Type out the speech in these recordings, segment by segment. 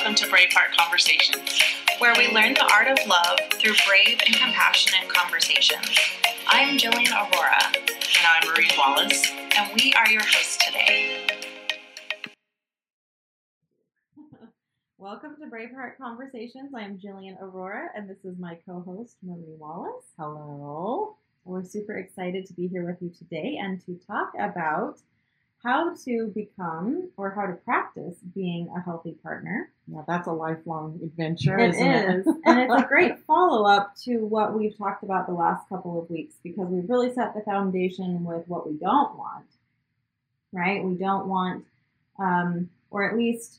welcome to Braveheart Conversations, where we learn the art of love through brave and compassionate conversations. I'm Jillian Aurora. And I'm Marie Wallace. And we are your hosts today. Welcome to Braveheart Conversations. I'm Jillian Aurora, and this is my co host, Marie Wallace. Hello. We're super excited to be here with you today and to talk about how to become or how to practice being a healthy partner. Yeah, that's a lifelong adventure. It isn't is. It? and it's a great follow up to what we've talked about the last couple of weeks because we've really set the foundation with what we don't want, right? We don't want, um, or at least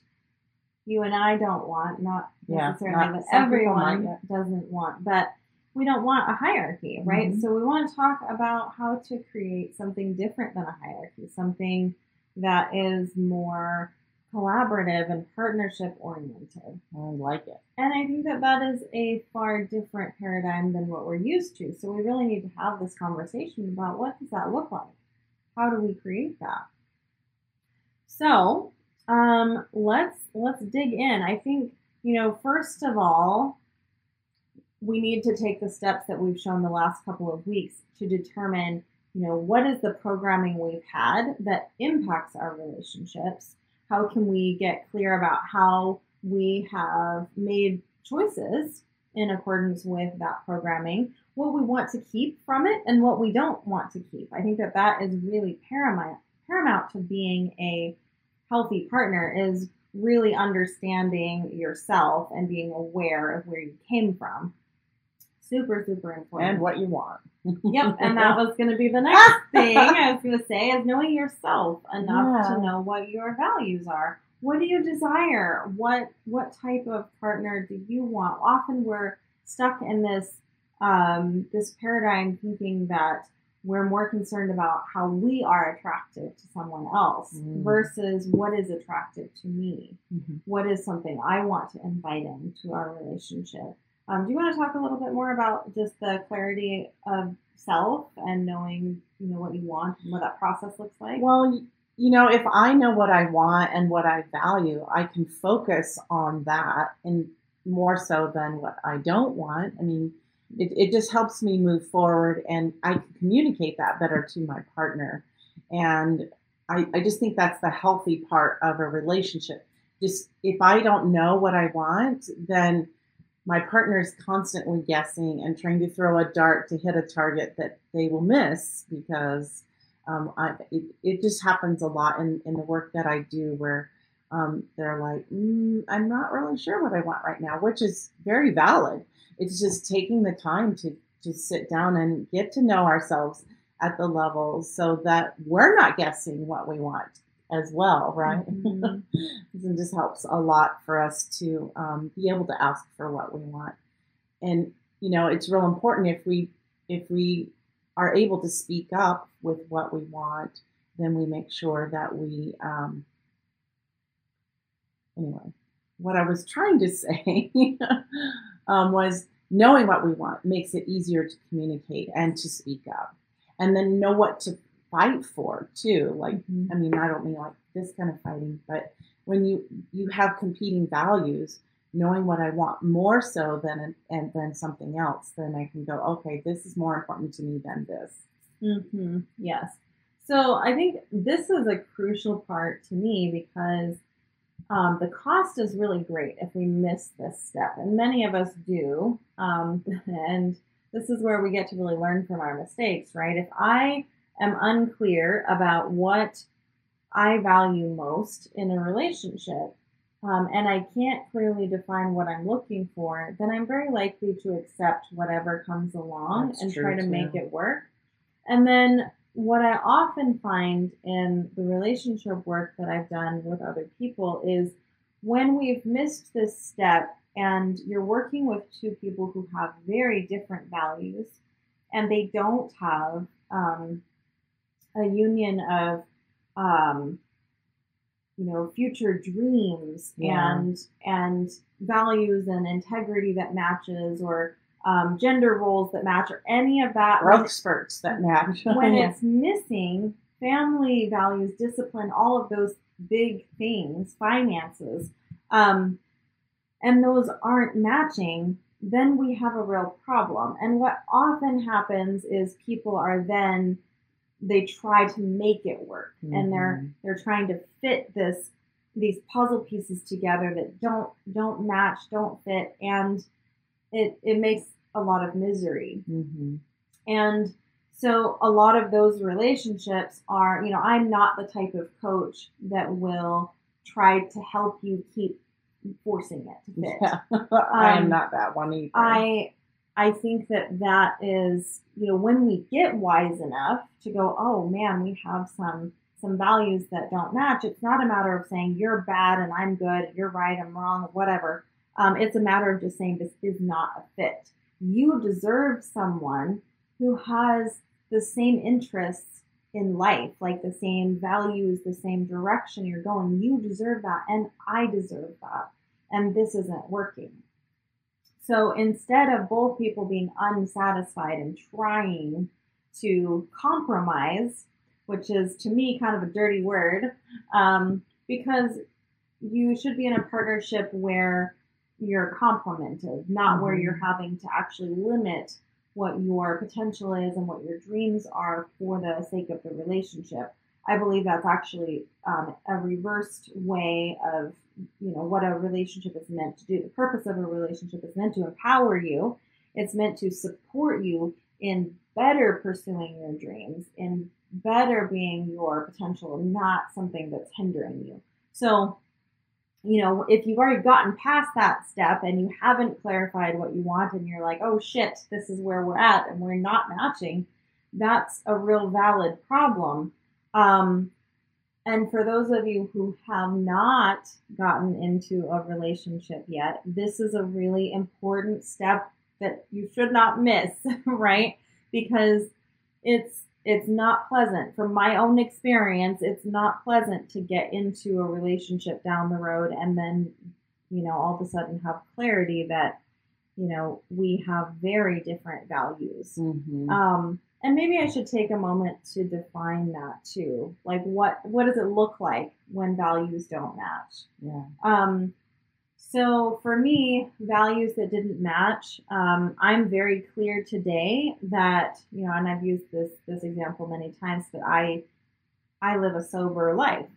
you and I don't want, not Yeah, necessarily not- that some people everyone doesn't want, but we don't want a hierarchy, right? Mhm. So we want to talk about how to create something different than a hierarchy, something that is more collaborative and partnership oriented. I like it. And I think that that is a far different paradigm than what we're used to. So we really need to have this conversation about what does that look like? How do we create that? So um, let's let's dig in. I think you know first of all, we need to take the steps that we've shown the last couple of weeks to determine you know what is the programming we've had that impacts our relationships. How can we get clear about how we have made choices in accordance with that programming, what we want to keep from it, and what we don't want to keep. I think that that is really paramount paramount to being a healthy partner is really understanding yourself and being aware of where you came from. Super, super important. And what you want. Yep, and that was going to be the next thing I was going to say is knowing yourself enough Yeah. to know what your values are. What do you desire? What what type of partner do you want? Often we're stuck in this um, this paradigm thinking that we're more concerned about how we are attractive to someone else Mm. versus what is attractive to me. Mhm. What is something I want to invite into our relationship? Um, do you want to talk a little bit more about just the clarity of self and knowing, you know, what you want and what that process looks like? Well, you know, if I know what I want and what I value, I can focus on that and more so than what I don't want. I mean, it, it just helps me move forward and I can communicate that better to my partner. And I, I just think that's the healthy part of a relationship. Just if I don't know what I want, then my partner is constantly guessing and trying to throw a dart to hit a target that they will miss because um, I, it, it just happens a lot in, in the work that I do where um, they're like, mm, I'm not really sure what I want right now, which is very valid. It's just taking the time to just sit down and get to know ourselves at the level so that we're not guessing what we want as well, right? Mhm. it just helps a lot for us to um, be able to ask for what we want and you know it's real important if we if we are able to speak up with what we want then we make sure that we um, anyway what i was trying to say um, was knowing what we want makes it easier to communicate and to speak up and then know what to fight for too like Mhm. I mean, I don't mean like this kind of fighting, but when you you have competing values, knowing what I want more so than and than something else, then I can go, okay, this is more important to me than this. hmm Yes. So I think this is a crucial part to me because um, the cost is really great if we miss this step, and many of us do. Um, and this is where we get to really learn from our mistakes, right? If I am unclear about what I value most in a relationship, um, and I can't clearly define what I'm looking for, then I'm very likely to accept whatever comes along That's and try to too. make it work. And then what I often find in the relationship work that I've done with other people is when we've missed this step and you're working with two people who have very different values and they don't have um, a union of um, you know future dreams Yeah. and and values and integrity that matches or um, gender roles that match or any of that Growth spurts that match. when it's missing family values discipline all of those big things finances um, and those aren't matching, then we have a real problem. And what often happens is people are then they try to make it work and they're Mhm. they're trying to fit this these puzzle pieces together that don't don't match, don't fit and it it makes a lot of misery. Mm-hmm. And so a lot of those relationships are, you know, I'm not the type of coach that will try to help you keep forcing it to fit. Yeah. I am Um, not that one either. I I think that that is, you know, when we get wise enough to go, oh man, we have some some values that don't match. It's not a matter of saying you're bad and I'm good, you're right, I'm wrong, whatever. Um, it's a matter of just saying this is not a fit. You deserve someone who has the same interests in life, like the same values, the same direction you're going. You deserve that, and I deserve that. And this isn't working. So instead of both people being unsatisfied and trying to compromise, which is to me kind of a dirty word, um, because you should be in a partnership where you're complemented, not where Mhm. you're having to actually limit what your potential is and what your dreams are for the sake of the relationship. I believe that's actually um, a reversed way of you know what a relationship is meant to do. The purpose of a relationship is meant to empower you. It's meant to support you in better pursuing your dreams, in better being your potential, not something that's hindering you. So, you know, if you've already gotten past that step and you haven't clarified what you want and you're like, oh shit, this is where we're at and we're not matching, that's a real valid problem. Um, and for those of you who have not gotten into a relationship yet, this is a really important step that you should not miss, right? Because it's it's not pleasant. From my own experience, it's not pleasant to get into a relationship down the road and then, you know, all of a sudden have clarity that, you know, we have very different values. Mhm. Um, and maybe I should take a moment to define that too. Like, what what does it look like when values don't match? yeah. Um, so for me, values that didn't match, um, I'm very clear today that you know, and I've used this this example many times, that I I live a sober life.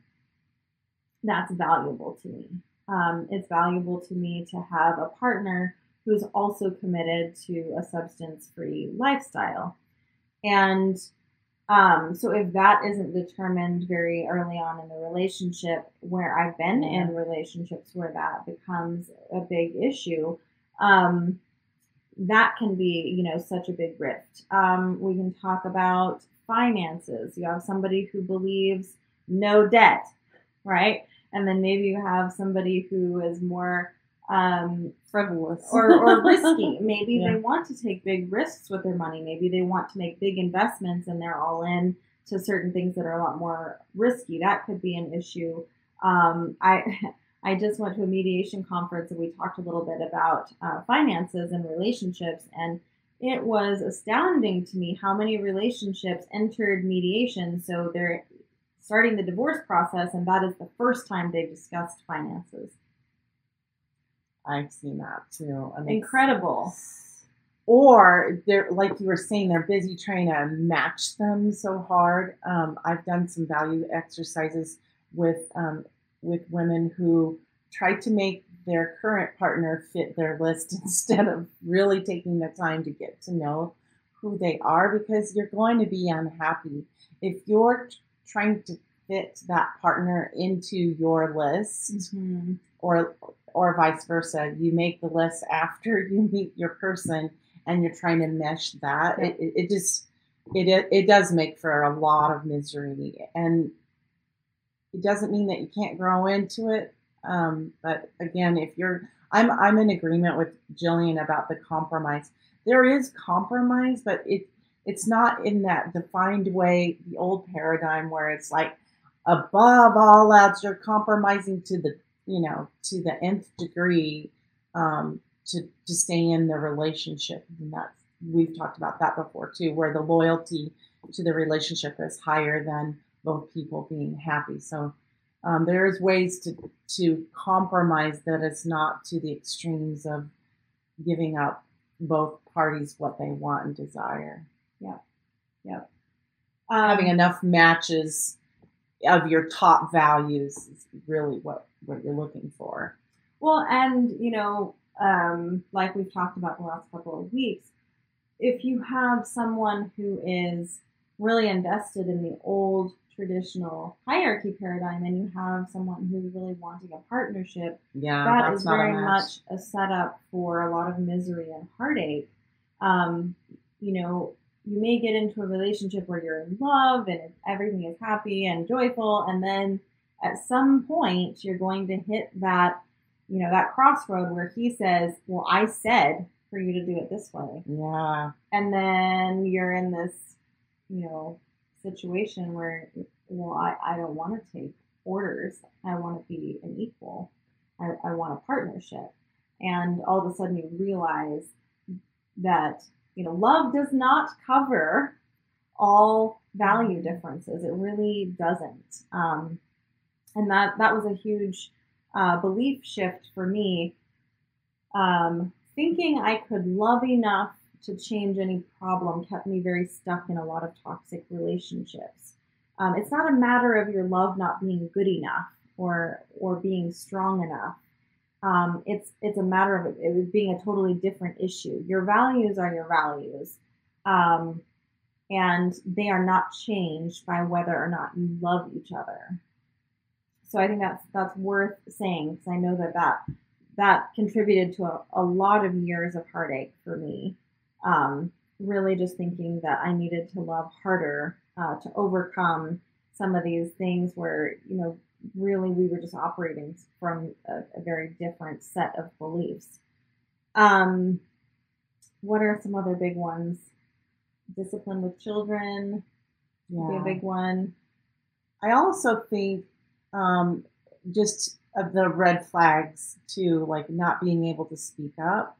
That's valuable to me. Um, it's valuable to me to have a partner who's also committed to a substance free lifestyle. And um, so if that isn't determined very early on in the relationship, where I've been Yeah. in relationships where that becomes a big issue, um, that can be, you know, such a big rift. Um, we can talk about finances. You have somebody who believes no debt, right? And then maybe you have somebody who is more um, Frivolous. or, or risky. Maybe Yeah. they want to take big risks with their money. Maybe they want to make big investments and they're all in to certain things that are a lot more risky. That could be an issue. Um, I I just went to a mediation conference and we talked a little bit about uh, finances and relationships, and it was astounding to me how many relationships entered mediation. So they're starting the divorce process, and that is the first time they've discussed finances. I've seen that too. and it's- Incredible. Or they're like you were saying, they're busy trying to match them so hard. Um, I've done some value exercises with um, with women who try to make their current partner fit their list instead of really taking the time to get to know who they are because you're going to be unhappy if you're trying to fit that partner into your list Mhm. Or or vice versa. You make the list after you meet your person, and you're trying to mesh that. It, it, it just it, it it does make for a lot of misery, and it doesn't mean that you can't grow into it. Um, but again, if you're, I'm I'm in agreement with Jillian about the compromise. There is compromise, but it it's not in that defined way, the old paradigm where it's like above all else, you're compromising to the you know to the nth degree um, to to stay in the relationship, and that's we've talked about that before too, where the loyalty to the relationship is higher than both people being happy. So um, there's ways to to compromise that it's not to the extremes of giving up both parties what they want and desire. Yeah. Yeah. Um, Having enough matches of your top values is really what what you're looking for. Well, and you know, um, like we've talked about the last couple of weeks, if you have someone who is really invested in the old traditional hierarchy paradigm, and you have someone who's really wanting a partnership, Yeah, that that's is not very a much a setup for a lot of misery and heartache. Um, you know, you may get into a relationship where you're in love and everything is happy and joyful, and then at some point you're going to hit that, you know, that crossroad where he says, "Well, I said for you to do it this way," Yeah, and then you're in this, you know, situation where, well, I, I don't want to take orders. I want to be an equal. I, I want a partnership. And all of a sudden you realize that, you know, love does not cover all value differences. It really doesn't. Um, and that, that was a huge uh, belief shift for me. Um, thinking I could love enough to change any problem kept me very stuck in a lot of toxic relationships. Um, it's not a matter of your love not being good enough or or being strong enough. Um, it's it's a matter of it, being a totally different issue. Your values are your values, um, and they are not changed by whether or not you love each other. So I think that's that's worth saying because I know that that that contributed to a, a lot of years of heartache for me. Um, really, just thinking that I needed to love harder uh, to overcome some of these things where you know really we were just operating from a, a very different set of beliefs. Um, what are some other big ones? Discipline with children would be a big one. I also think um, just of the red flags too, like not being able to speak up.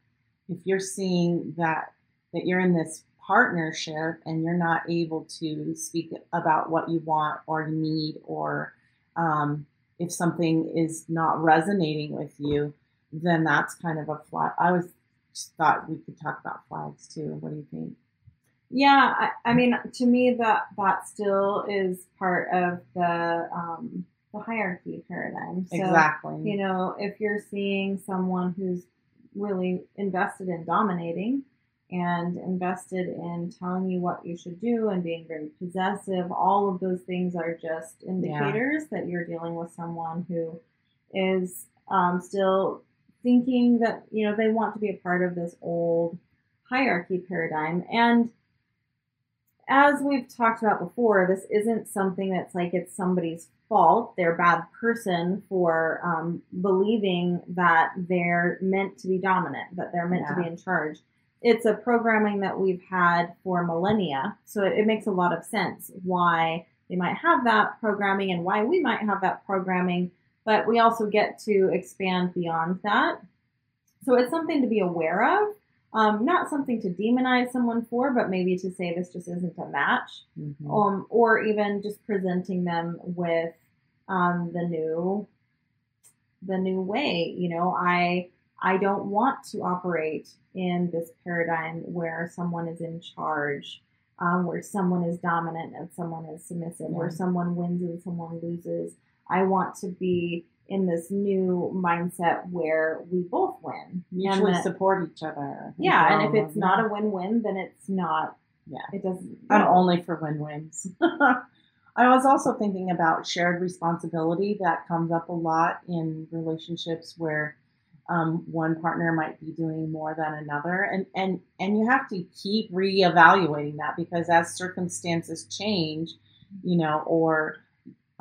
If you're seeing that that you're in this partnership and you're not able to speak about what you want or need, or um, if something is not resonating with you, then that's kind of a flag. I was thought we could talk about flags too. What do you think? Yeah, I, I mean, to me, that that still is part of the um, the hierarchy paradigm. So, exactly. you know, if you're seeing someone who's really invested in dominating and invested in telling you what you should do and being very possessive, all of those things are just indicators that you're dealing with someone who is um, still thinking that you know they want to be a part of this old hierarchy paradigm and as we've talked about before, this isn't something that's like it's somebody's fault. They're a bad person for um, believing that they're meant to be dominant, that they're meant to be in charge. It's a programming that we've had for millennia, so it, it makes a lot of sense why they might have that programming and why we might have that programming. But we also get to expand beyond that. So it's something to be aware of. Um, not something to demonize someone for, but maybe to say this just isn't a match, Mhm. um, or even just presenting them with um, the new, the new way. You know, I I don't want to operate in this paradigm where someone is in charge, um, where someone is dominant and someone is submissive, where someone wins and someone loses. I want to be in this new mindset where we both win. mutually and that- support each other. yeah, and if it's not a win-win, then it's not. Yeah. it doesn't. I'm only for win-wins. I was also thinking about shared responsibility that comes up a lot in relationships where um, one partner might be doing more than another, and and and you have to keep reevaluating that because as circumstances change, you know, or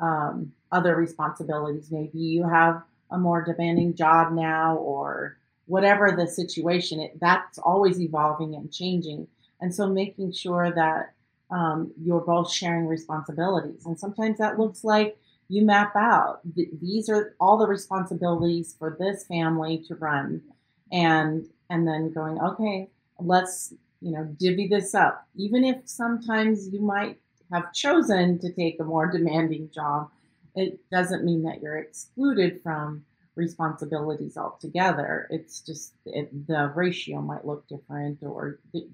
um, other responsibilities, maybe you have a more demanding job now, or whatever the situation, it, that's always evolving and changing, and so making sure that um, you're both sharing responsibilities. And sometimes that looks like you map out th- these are all the responsibilities for this family to run, and and then going okay, let's you know divvy this up. Even if sometimes you might have chosen to take a more demanding job, it doesn't mean that you're excluded from responsibilities altogether. It's just it, the ratio might look different, or the,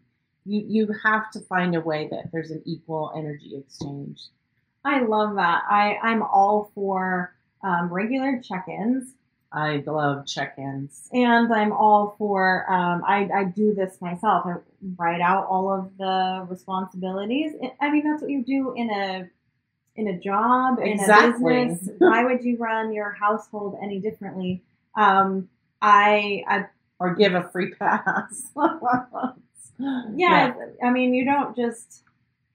you you have to find a way that there's an equal energy exchange. I love that. I I'm all for um, regular check-ins. I love check-ins. And I'm all for, um, I, I do this myself. I write out all of the responsibilities. I mean, that's what you do in a in a job, exactly. in a business. Why would you run your household any differently? Um, I, I or give a free pass. yeah, yeah, I mean, you don't just.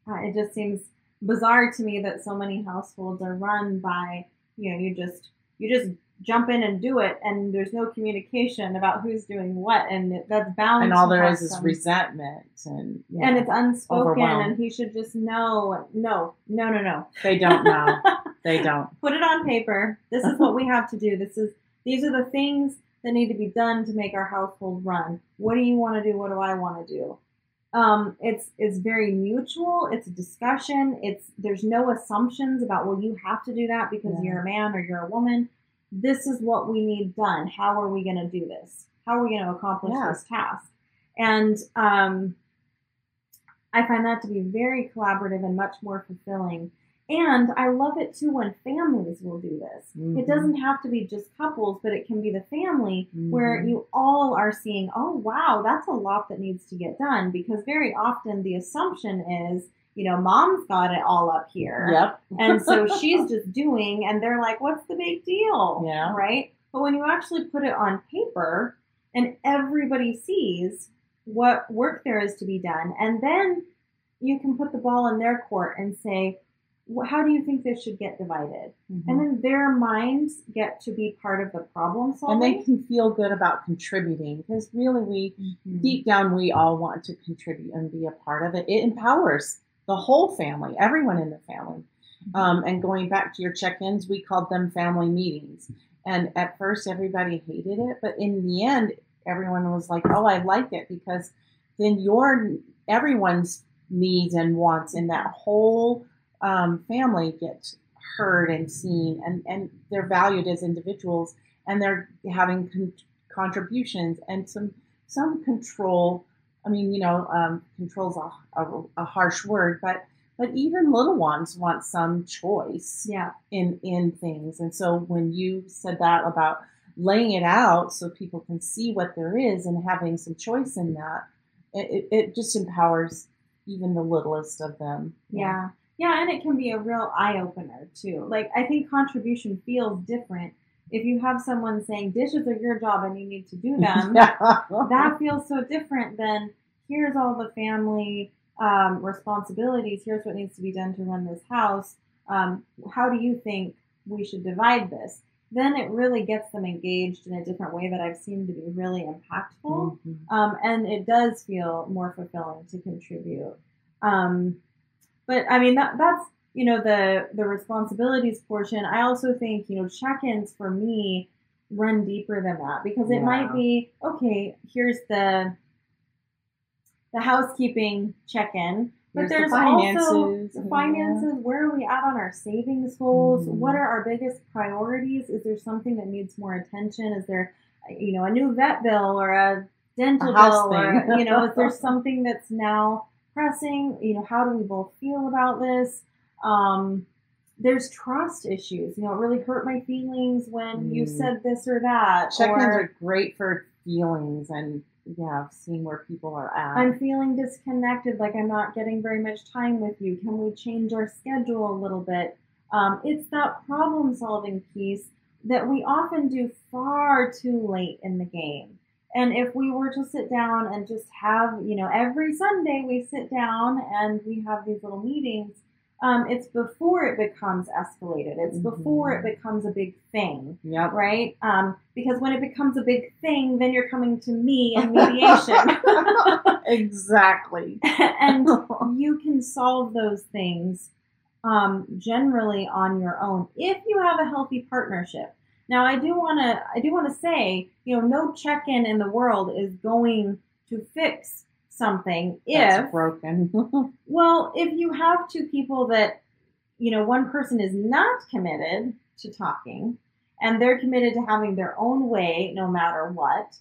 Uh, it just seems bizarre to me that so many households are run by you know you just you just jump in and do it and there's no communication about who's doing what and that's bound and all there is is is resentment and yeah, and it's unspoken and he should just know no no no no. They don't know. They don't. Put it on paper. This is what we have to do. This is these are the things that need to be done to make our household run. What do you want to do? What do i want to do? Um, it's it's very mutual. It's a discussion. It's there's no assumptions about well you have to do that because Yeah. you're a man or you're a woman this is what we need done how are we going to do this how are we going to accomplish Yeah. this task and um, i find that to be very collaborative and much more fulfilling and I love it too when families will do this. Mhm. It doesn't have to be just couples, but it can be the family where Mhm. you all are seeing, oh, wow, that's a lot that needs to get done. Because very often the assumption is, you know, mom's got it all up here. yep And so she's just doing, and they're like, what's the big deal? Yeah. Right? But when you actually put it on paper and everybody sees what work there is to be done, and then you can put the ball in their court and say, "Wh- how do you think this should get divided? Mhm. And then their minds get to be part of the problem solving. and they can feel good about contributing because really we Mhm. deep down we all want to contribute and be a part of it it empowers the whole family everyone in the family. Um, and going back to your check-ins we called them family meetings. And at first everybody hated it but in the end everyone was like oh i like it because then your everyone's needs and wants in that whole um, family get heard and seen and, and they're valued as individuals and they're having con- contributions and some some control i mean you know um, control's a, a, a harsh word but but even little ones want some choice yeah. in in things and so when you said that about laying it out so people can see what there is and having some choice in that it, it, it just empowers even the littlest of them Yeah. Yeah, and it can be a real eye opener too. Like I think contribution feels different if you have someone saying dishes are your job and you need to do them. that feels so different than here's all the family um, responsibilities. Here's what needs to be done to run this house. Um, how do you think we should divide this? Then it really gets them engaged in a different way that I've seen to be really impactful Mhm. um, and it does feel more fulfilling to contribute. Um, but I mean that that's you know the the responsibilities portion. I also think you know check-ins for me run deeper than that because it might be okay. Here's the the housekeeping check-in, but Here's the there's also finances, yeah. Where are we at on our savings goals? Mhm. What are our biggest priorities? Is there something that needs more attention? Is there, you know, a new vet bill or a dental A bill, or you know, is there something that's now pressing? You know, how do we both feel about this? Um, there's trust issues. You know, it really hurt my feelings when you Mm. said this or that. check-ins or, are great for feelings and yeah seeing where people are at I'm feeling disconnected, like I'm not getting very much time with you. Can we change our schedule a little bit? Um, it's that problem solving piece that we often do far too late in the game. And if we were to sit down and just have, you know, every Sunday we sit down and we have these little meetings, um, it's before it becomes escalated. It's before it becomes a big thing yep right? Um, because when it becomes a big thing, then you're coming to me in mediation, exactly and you can solve those things um, generally on your own if you have a healthy partnership. Now, I do want to I do want to say, you know, no check-in in the world is going to fix something if broken well, if you have two people that you know, one person is not committed to talking and they're committed to having their own way no matter what,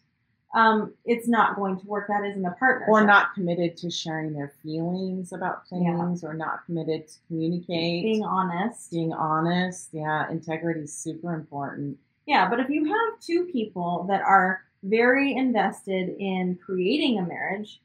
um, it's not going to work. That isn't a partnership. or not committed to sharing their feelings about things, or not committed to communicate, being honest. being honest. Yeah, integrity is super important. Yeah, but if you have two people that are very invested in creating a marriage,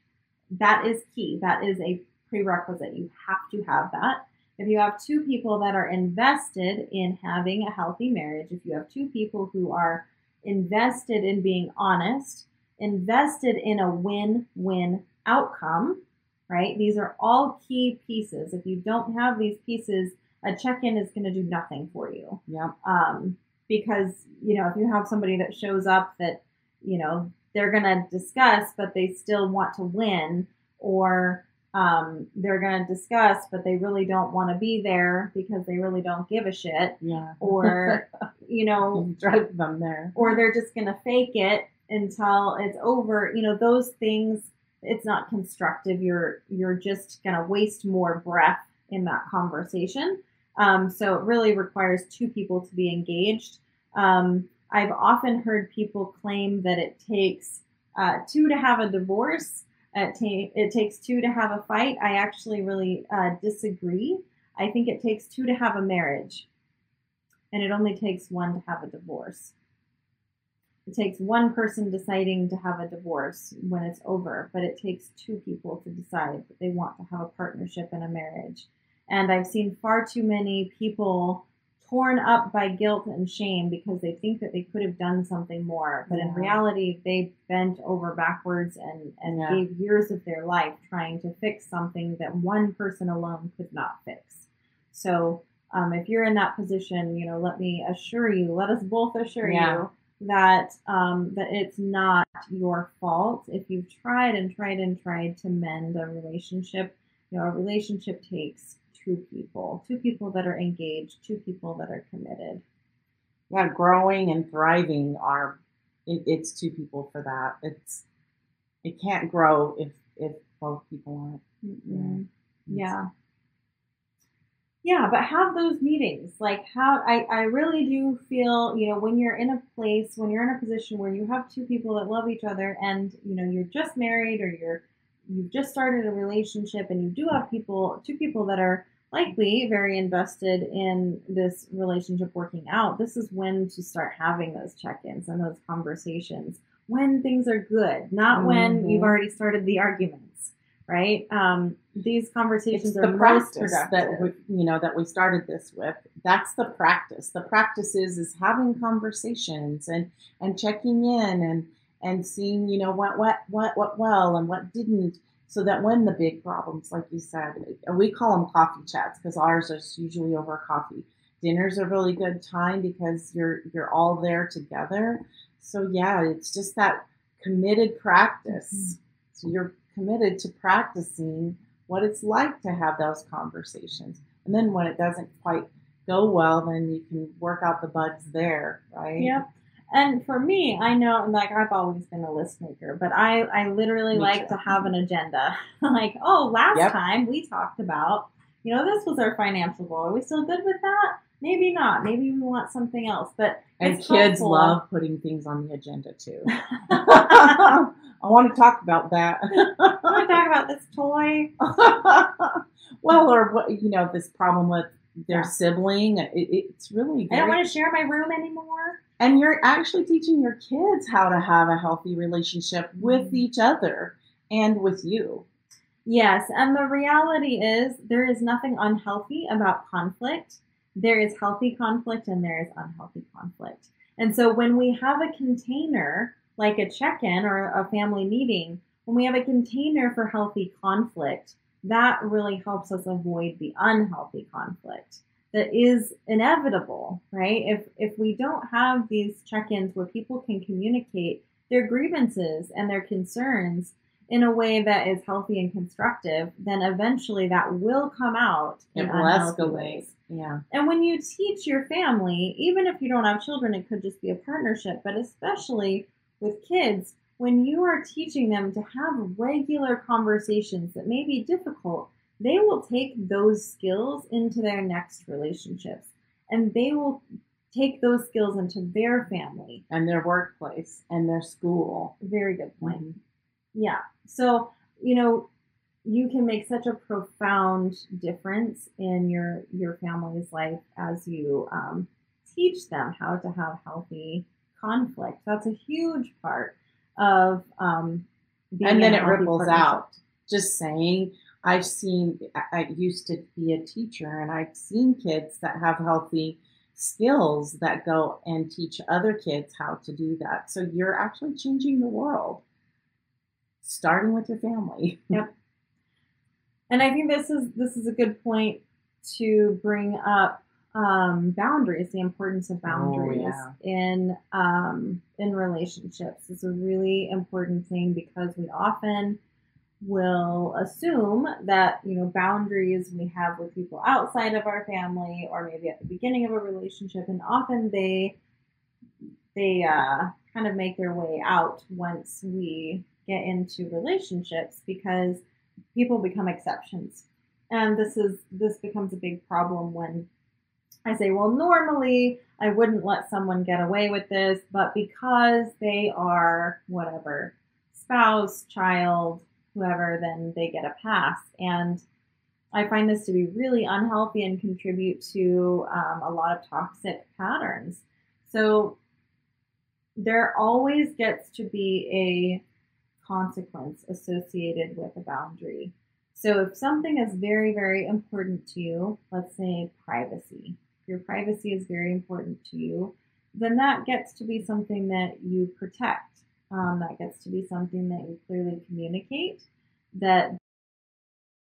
that is key. That is a prerequisite. You have to have that. If you have two people that are invested in having a healthy marriage, if you have two people who are invested in being honest, invested in a win win outcome, right? These are all key pieces. If you don't have these pieces, a check in is going to do nothing for you Yep. um, because you know if you have somebody that shows up that you know they're going to discuss but they still want to win or um, they're going to discuss but they really don't want to be there because they really don't give a shit. Yeah. or you know You drive them there. or they're just going to fake it until it's over. You know those things it's not constructive. You're you're just going to waste more breath in that conversation. Um, so it really requires two people to be engaged. Um, i've often heard people claim that it takes uh, two to have a divorce. It, ta- it takes two to have a fight. I actually really uh, disagree. I think it takes two to have a marriage. And it only takes one to have a divorce. It takes one person deciding to have a divorce when it's over, but it takes two people to decide that they want to have a partnership and a marriage. And I've seen far too many people torn up by guilt and shame because they think that they could have done something more. But in reality, they bent over backwards and, and Yeah. gave years of their life trying to fix something that one person alone could not fix. So um, if you're in that position, you know, let me assure you, let us both assure Yeah. you that um, that it's not your fault if you've tried and tried and tried to mend a relationship. You know, a relationship takes two people, two people that are engaged, two people that are committed. Yeah, growing and thriving are it, it's two people for that. It's it can't grow if if both people aren't. Mm-mm. Yeah. Yeah, but have those meetings. Like how I, I really do feel, you know, when you're in a place, when you're in a position where you have two people that love each other and, you know, you're just married or you're you've just started a relationship and you do have people two people that are likely very invested in this relationship working out. This is when to start having those check-ins and those conversations when things are good, not when Mhm. you've already started the arguments, right? Um, these conversations It's are the practice that we, you know that we started this with. That's the practice. The practice is is having conversations and and checking in and and seeing you know what what what what well and what didn't, so that when the big problems, like you said, and we call them coffee chats because ours is usually over coffee. Dinner's a really good time because you're you're all there together. So yeah, it's just that committed practice. Mm-hmm. So you're committed to practicing what it's like to have those conversations. And then when it doesn't quite go well, then you can work out the bugs there, right? Yep. And for me, I know, like I've always been a list maker, but I, I literally Me like too. to have an agenda. like, oh, last Yep. time we talked about, you know, this was our financial goal. Are we still good with that? Maybe not. Maybe we want something else. But And kids helpful. love putting things on the agenda too. I want to talk about that. I want to talk about this toy? well, or what you know, this problem with their Yeah. sibling. It, it's really I don't want to share my room anymore. and you're actually teaching your kids how to have a healthy relationship with Mhm. each other and with you. Yes, and the reality is there is nothing unhealthy about conflict. There is healthy conflict and there is unhealthy conflict. And so when we have a container, like a check in or a family meeting, when we have a container for healthy conflict, that really helps us avoid the unhealthy conflict that is inevitable, right? If if we don't have these check-ins where people can communicate their grievances and their concerns in a way that is healthy and constructive, then eventually that will come out It will escalate. ways. Yeah. And when you teach your family, even if you don't have children, it could just be a partnership, but especially with kids, when you are teaching them to have regular conversations that may be difficult, they will take those skills into their next relationships and they will take those skills into their family. And their workplace and their school. Very good point. Mhm. Yeah. So, you know, you can make such a profound difference in your your family's life as you um, teach them how to have healthy conflict. That's a huge part of um, and then it ripples out. Just saying, I've seen, I I used to be a teacher, and I've seen kids that have healthy skills that go and teach other kids how to do that. So you're actually changing the world, starting with your family. Yep. And I think this is this is a good point to bring up um, boundaries, the importance of boundaries yeah. in um, in relationships. is a really important thing because we often will assume that you know boundaries we have with people outside of our family or maybe at the beginning of a relationship, and often they they uh, kind of make their way out once we get into relationships because people become exceptions and this is this becomes a big problem when i say well normally i wouldn't let someone get away with this but because they are whatever spouse child whoever then they get a pass and i find this to be really unhealthy and contribute to um, a lot of toxic patterns so there always gets to be a consequence associated with a boundary. So if something is very, very important to you, let's say privacy, your privacy is very important to you, then that gets to be something that you protect. Um, that gets to be something that you clearly communicate, that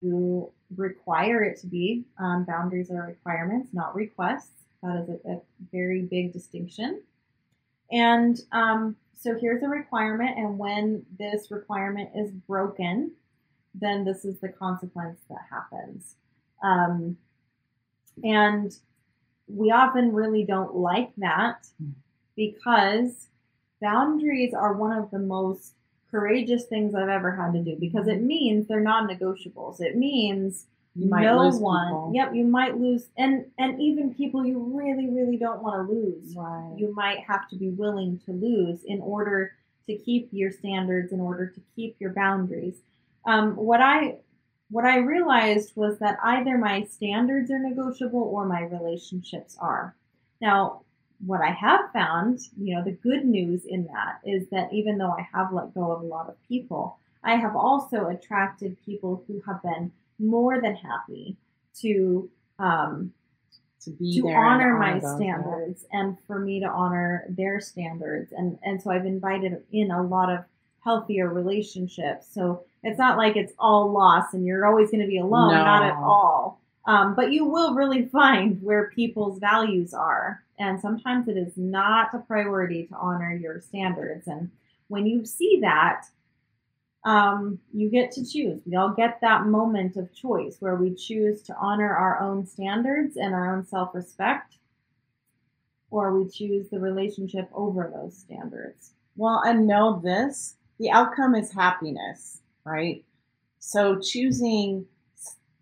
you require it to be. Um, boundaries are requirements, not requests. That is a, a very big distinction. And um, so here's a requirement, and when this requirement is broken, then this is the consequence that happens. Um, and we often really don't like that because boundaries are one of the most courageous things I've ever had to do because it means they're non-negotiables. It means You might no lose one. people. Yep, you might lose, and and even people you really, really don't want to lose Right. you might have to be willing to lose in order to keep your standards, in order to keep your boundaries. Um, what I what I realized was that either my standards are negotiable or my relationships are. Now, what I have found, you know, the good news in that is that even though I have let go of a lot of people, I have also attracted people who have been more than happy to um, to be to there and honor my those, yeah. standards and for me to honor their standards and and so i've invited in a lot of healthier relationships so it's not like it's all lost and you're always going to be alone not at all. Um, but you will really find where people's values are. And sometimes it is not a priority to honor your standards. And when you see that um, you get to choose. We all get that moment of choice where we choose to honor our own standards and our own self respect, or we choose the relationship over those standards. Well, and know this the outcome is happiness, right? So choosing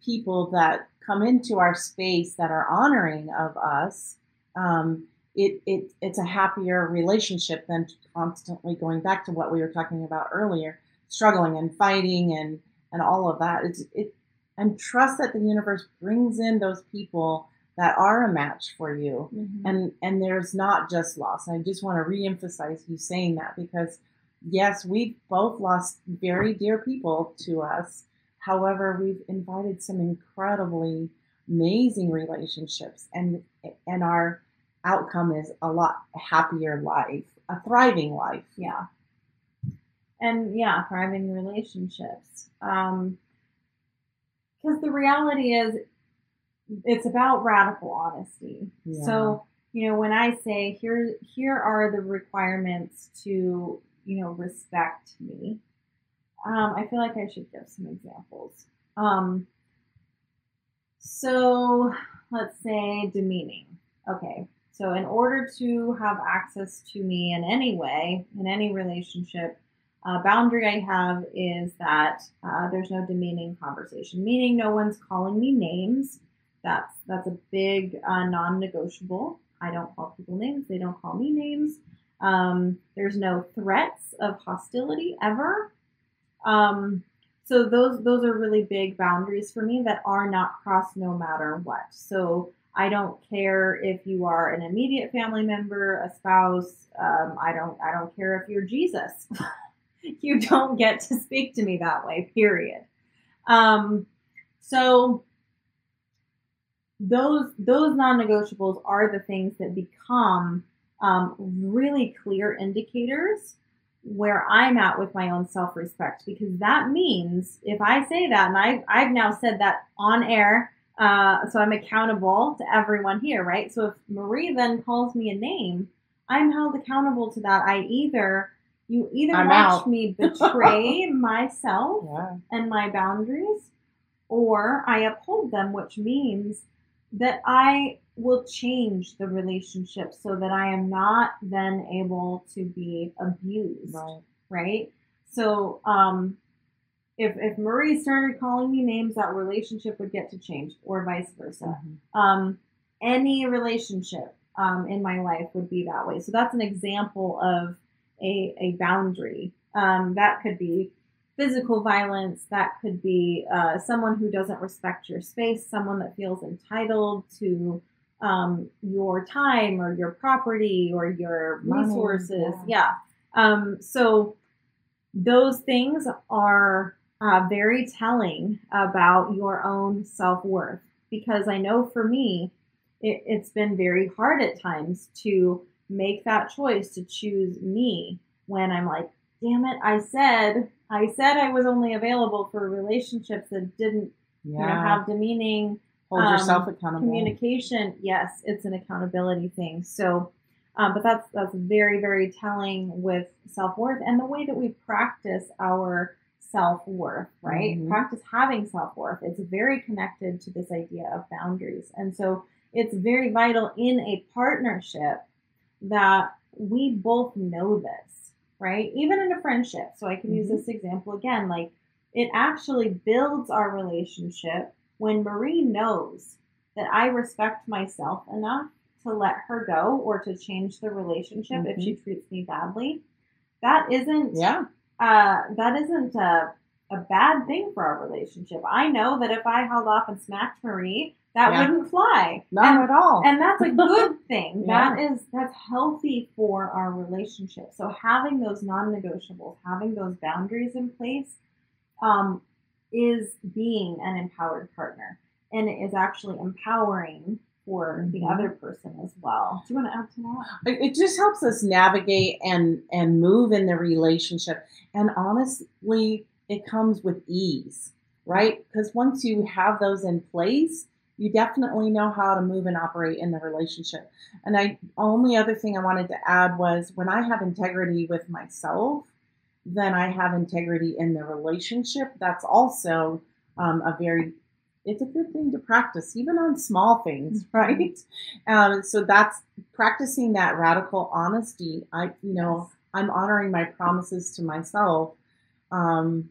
people that come into our space that are honoring of us, um, it, it it's a happier relationship than constantly going back to what we were talking about earlier, struggling and fighting and and all of that. It's it and trust that the universe brings in those people that are a match for you and and there's not just loss i just want to reemphasize you saying that because yes we've both lost very dear people to us however we've invited some incredibly amazing relationships and and our outcome is a lot happier life a thriving life Yeah. And yeah, thriving relationships. Um, because the reality is, it's about radical honesty. Yeah. So, you know, when I say here, here are the requirements to, you know, respect me, um, I feel like I should give some examples. Um, so let's say demeaning. Okay. So in order to have access to me in any way, in any relationship, uh, boundary I have is that uh, there's no demeaning conversation, meaning no one's calling me names. That's that's a big uh, non-negotiable. I don't call people names; they don't call me names. Um, there's no threats of hostility ever. Um, so those those are really big boundaries for me that are not crossed no matter what. So I don't care if you are an immediate family member, a spouse. Um, I don't I don't care if you're Jesus. you don't get to speak to me that way, period. Um, so those those non-negotiables are the things that become um, really clear indicators where I'm at with my own self-respect because that means if I say that and I I've now said that on air uh, so I'm accountable to everyone here right so if Marie then calls me a name I'm held accountable to that I either you either I'm watch out. me betray myself Yeah. and my boundaries, or I uphold them, which means that I will change the relationship so that I am not then able to be abused, Right. right? So, um, if if Marie started calling me names, that relationship would get to change, or vice versa. Mhm. Um, any relationship um, in my life would be that way. So that's an example of a, a boundary. Um, that could be physical violence, that could be uh, someone who doesn't respect your space, someone that feels entitled to um, your time or your property or your Money, resources. yeah. Yeah. Um, so those things are uh, very telling about your own self worth because I know for me, it, it's been very hard at times to make that choice to choose me when I'm like, damn it, I said, I said I was only available for relationships that didn't, Yeah. you know, have demeaning Hold um, yourself accountable. communication. Yes, it's an accountability thing. So, um, but that's that's very very telling with self worth and the way that we practice our self worth. Right, Mhm. practice having self worth. It's very connected to this idea of boundaries, and so it's very vital in a partnership that we both know this. Right, even in a friendship. So I can use Mhm. this example again. Like it actually builds our relationship when Marie knows that I respect myself enough to let her go or to change the relationship if she treats me badly, that isn't Yeah. uh, that isn't a, a bad thing for our relationship. I know that if I held off and smacked Marie, that Yeah. wouldn't fly. Not And- at all. and that's a good thing Yeah. that is that's healthy for our relationship so having those non-negotiables having those boundaries in place um, is being an empowered partner and it is actually empowering for the Mhm. other person as well. Do you want to add to that? It it just helps us navigate and and move in the relationship. And honestly it comes with ease right? Because once you have those in place you definitely know how to move and operate in the relationship. And i only other thing i wanted to add was when i have integrity with myself then i have integrity in the relationship. That's also um, a very it's a good thing to practice even on small things right? Um, so that's practicing that radical honesty. I you know i'm honoring my promises to myself. Um,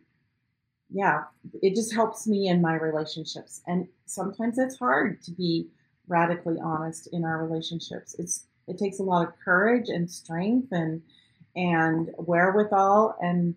yeah it just helps me in my relationships. And sometimes it's hard to be radically honest in our relationships. It's it takes a lot of courage and strength and and wherewithal and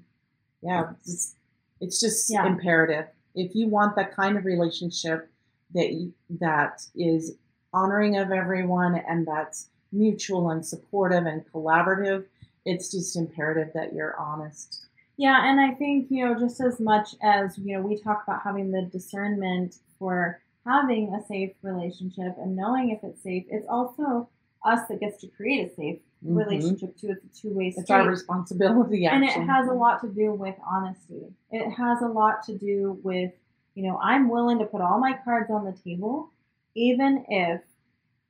yeah it's, it's just Yeah. imperative if you want that kind of relationship that you, that is honoring of everyone and that's mutual and supportive and collaborative it's just imperative that you're honest Yeah, and I think, you know, just as much as, you know, we talk about having the discernment for having a safe relationship and knowing if it's safe, it's also us that gets to create a safe Mhm. relationship too. It's a two way street. it's our responsibility and it has a lot to do with honesty. It has a lot to do with, you know, I'm willing to put all my cards on the table, even if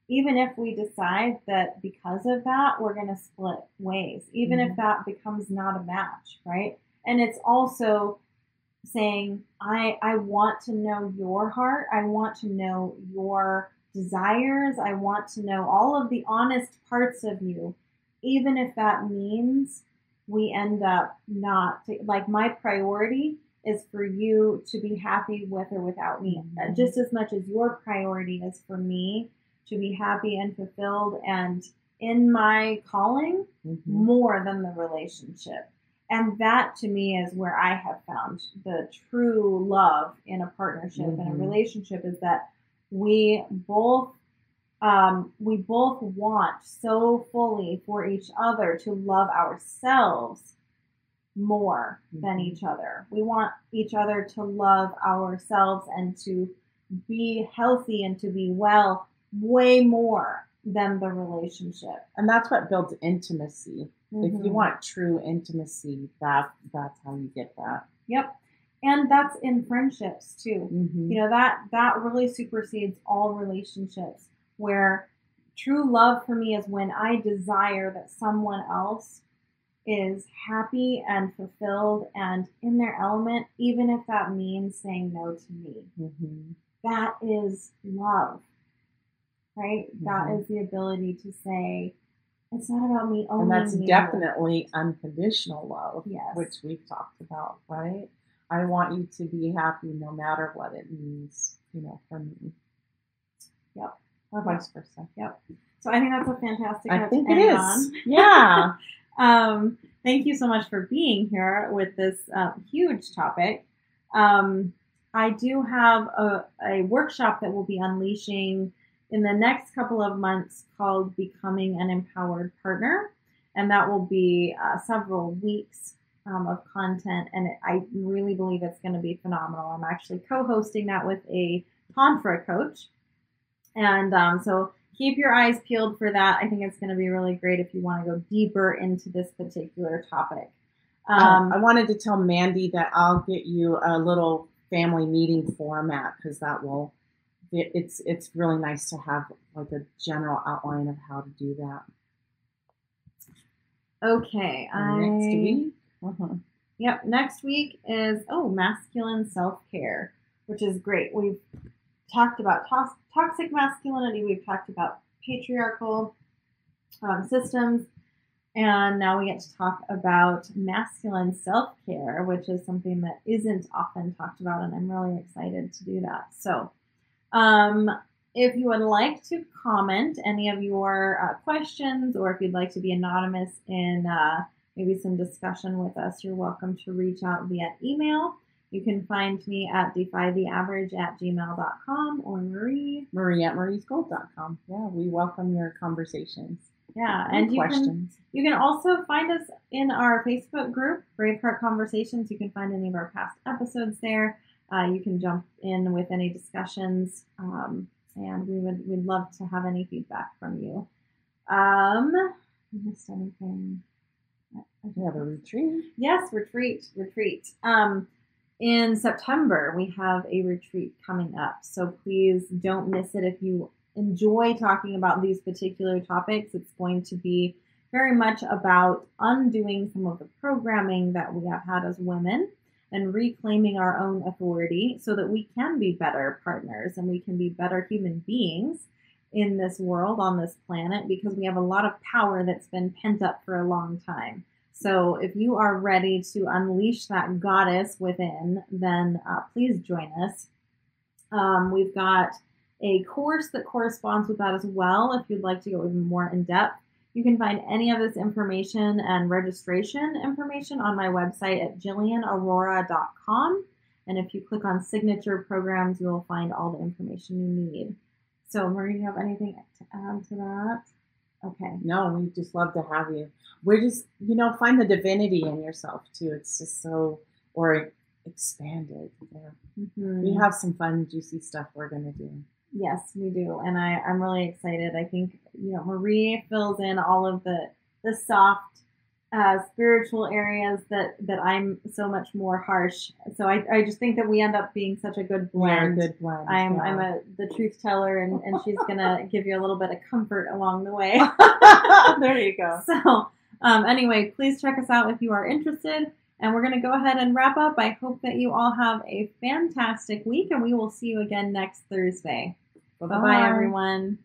even if we decide that because of that we're going to split ways, even if Mhm. that becomes not a match, right? And it's also saying I I want to know your heart. I want to know your desires. I want to know all of the honest parts of you, even if that means we end up not like my priority is for you to be happy with or without me Mhm. just as much as your priority is for me to be happy and fulfilled and in my calling Mhm. more than the relationship. And that to me is where I have found the true love in a partnership and a Mhm. relationship is that we both um, we both want so fully for each other to love ourselves more than Mhm. each other. We want each other to love ourselves and to be healthy and to be well way more than the relationship. And that's what builds intimacy. If you Mhm. want true intimacy, that that's how you get that. Yep. And that's in friendships too. Mm-hmm. You know, that that really supersedes all relationships where true love for me is when I desire that someone else is happy and fulfilled and in their element, even if that means saying no to me. Mm-hmm. That is love. Right? That Mhm. is the ability to say, it's not about me owning And that's definitely unconditional love, Yes. which we've talked about, right? I want you to be happy no matter what it means, you know, for me. Yep. Or vice versa. Yep. So I think that's a fantastic I think it is. on. Yeah. Um, thank you so much for being here with this uh, huge topic. Um, I do have a, a workshop that will be unleashing in the next couple of months called Becoming an Empowered Partner. And that will be uh, several weeks um, of content. And it, I really believe it's going to be phenomenal. I'm actually co hosting that with a Tantra coach. And um, so keep your eyes peeled for that. I think it's going to be really great if you want to go deeper into this particular topic. Um, I wanted to tell Mandy that I'll get you a little family meeting format because that will. It, it's it's really nice to have like a general outline of how to do that okay. I, next week. Uh-huh. Yep. Next week is oh masculine self care, which is great. We've talked about toxic masculinity. We've talked about patriarchal um, systems, and now we get to talk about masculine self care, which is something that isn't often talked about, and I'm really excited to do that. So, um, if you would like to comment any of your uh, questions, or if you'd like to be anonymous in uh, maybe some discussion with us, you're welcome to reach out via email. You can find me at defytheaverage at gmail.com or Marie. Marie at mariesgold.com. Yeah, we welcome your conversations. Yeah, and you can, questions. you can also find us in our Facebook group, Braveheart Conversations. You can find any of our past episodes there. Uh, you can jump in with any discussions, um, and we would we'd love to have any feedback from you. Um, missed anything? We have a retreat. Yes, retreat, retreat. Um, in September, we have a retreat coming up. So please don't miss it if you enjoy talking about these particular topics. It's going to be very much about undoing some of the programming that we have had as women and reclaiming our own authority so that we can be better partners and we can be better human beings in this world, on this planet, because we have a lot of power that's been pent up for a long time. So if you are ready to unleash that goddess within, then uh, please join us. Um, we've got a course that corresponds with that as well. If you'd like to go even more in depth, you can find any of this information and registration information on my website at jillianaurora.com. And if you click on signature programs, you'll find all the information you need. So, Marie, do you have anything to add to that? Okay. No, we just love to have you. We're just, you know, find the divinity in yourself too. It's just so, or expanded. Yeah. Mhm. We have some fun, juicy stuff we're going to do. Yes, we do, and I, I'm really excited. I think you know Marie fills in all of the the soft uh, spiritual areas that that I'm so much more harsh. So I, I just think that we end up being such a good We're a good blend. I'm yeah. I'm a the truth teller, and, and she's gonna give you a little bit of comfort along the way. there you go. So um, anyway, please check us out if you are interested. And we're going to go ahead and wrap up. I hope that you all have a fantastic week, and we will see you again next Thursday. Bye bye, everyone.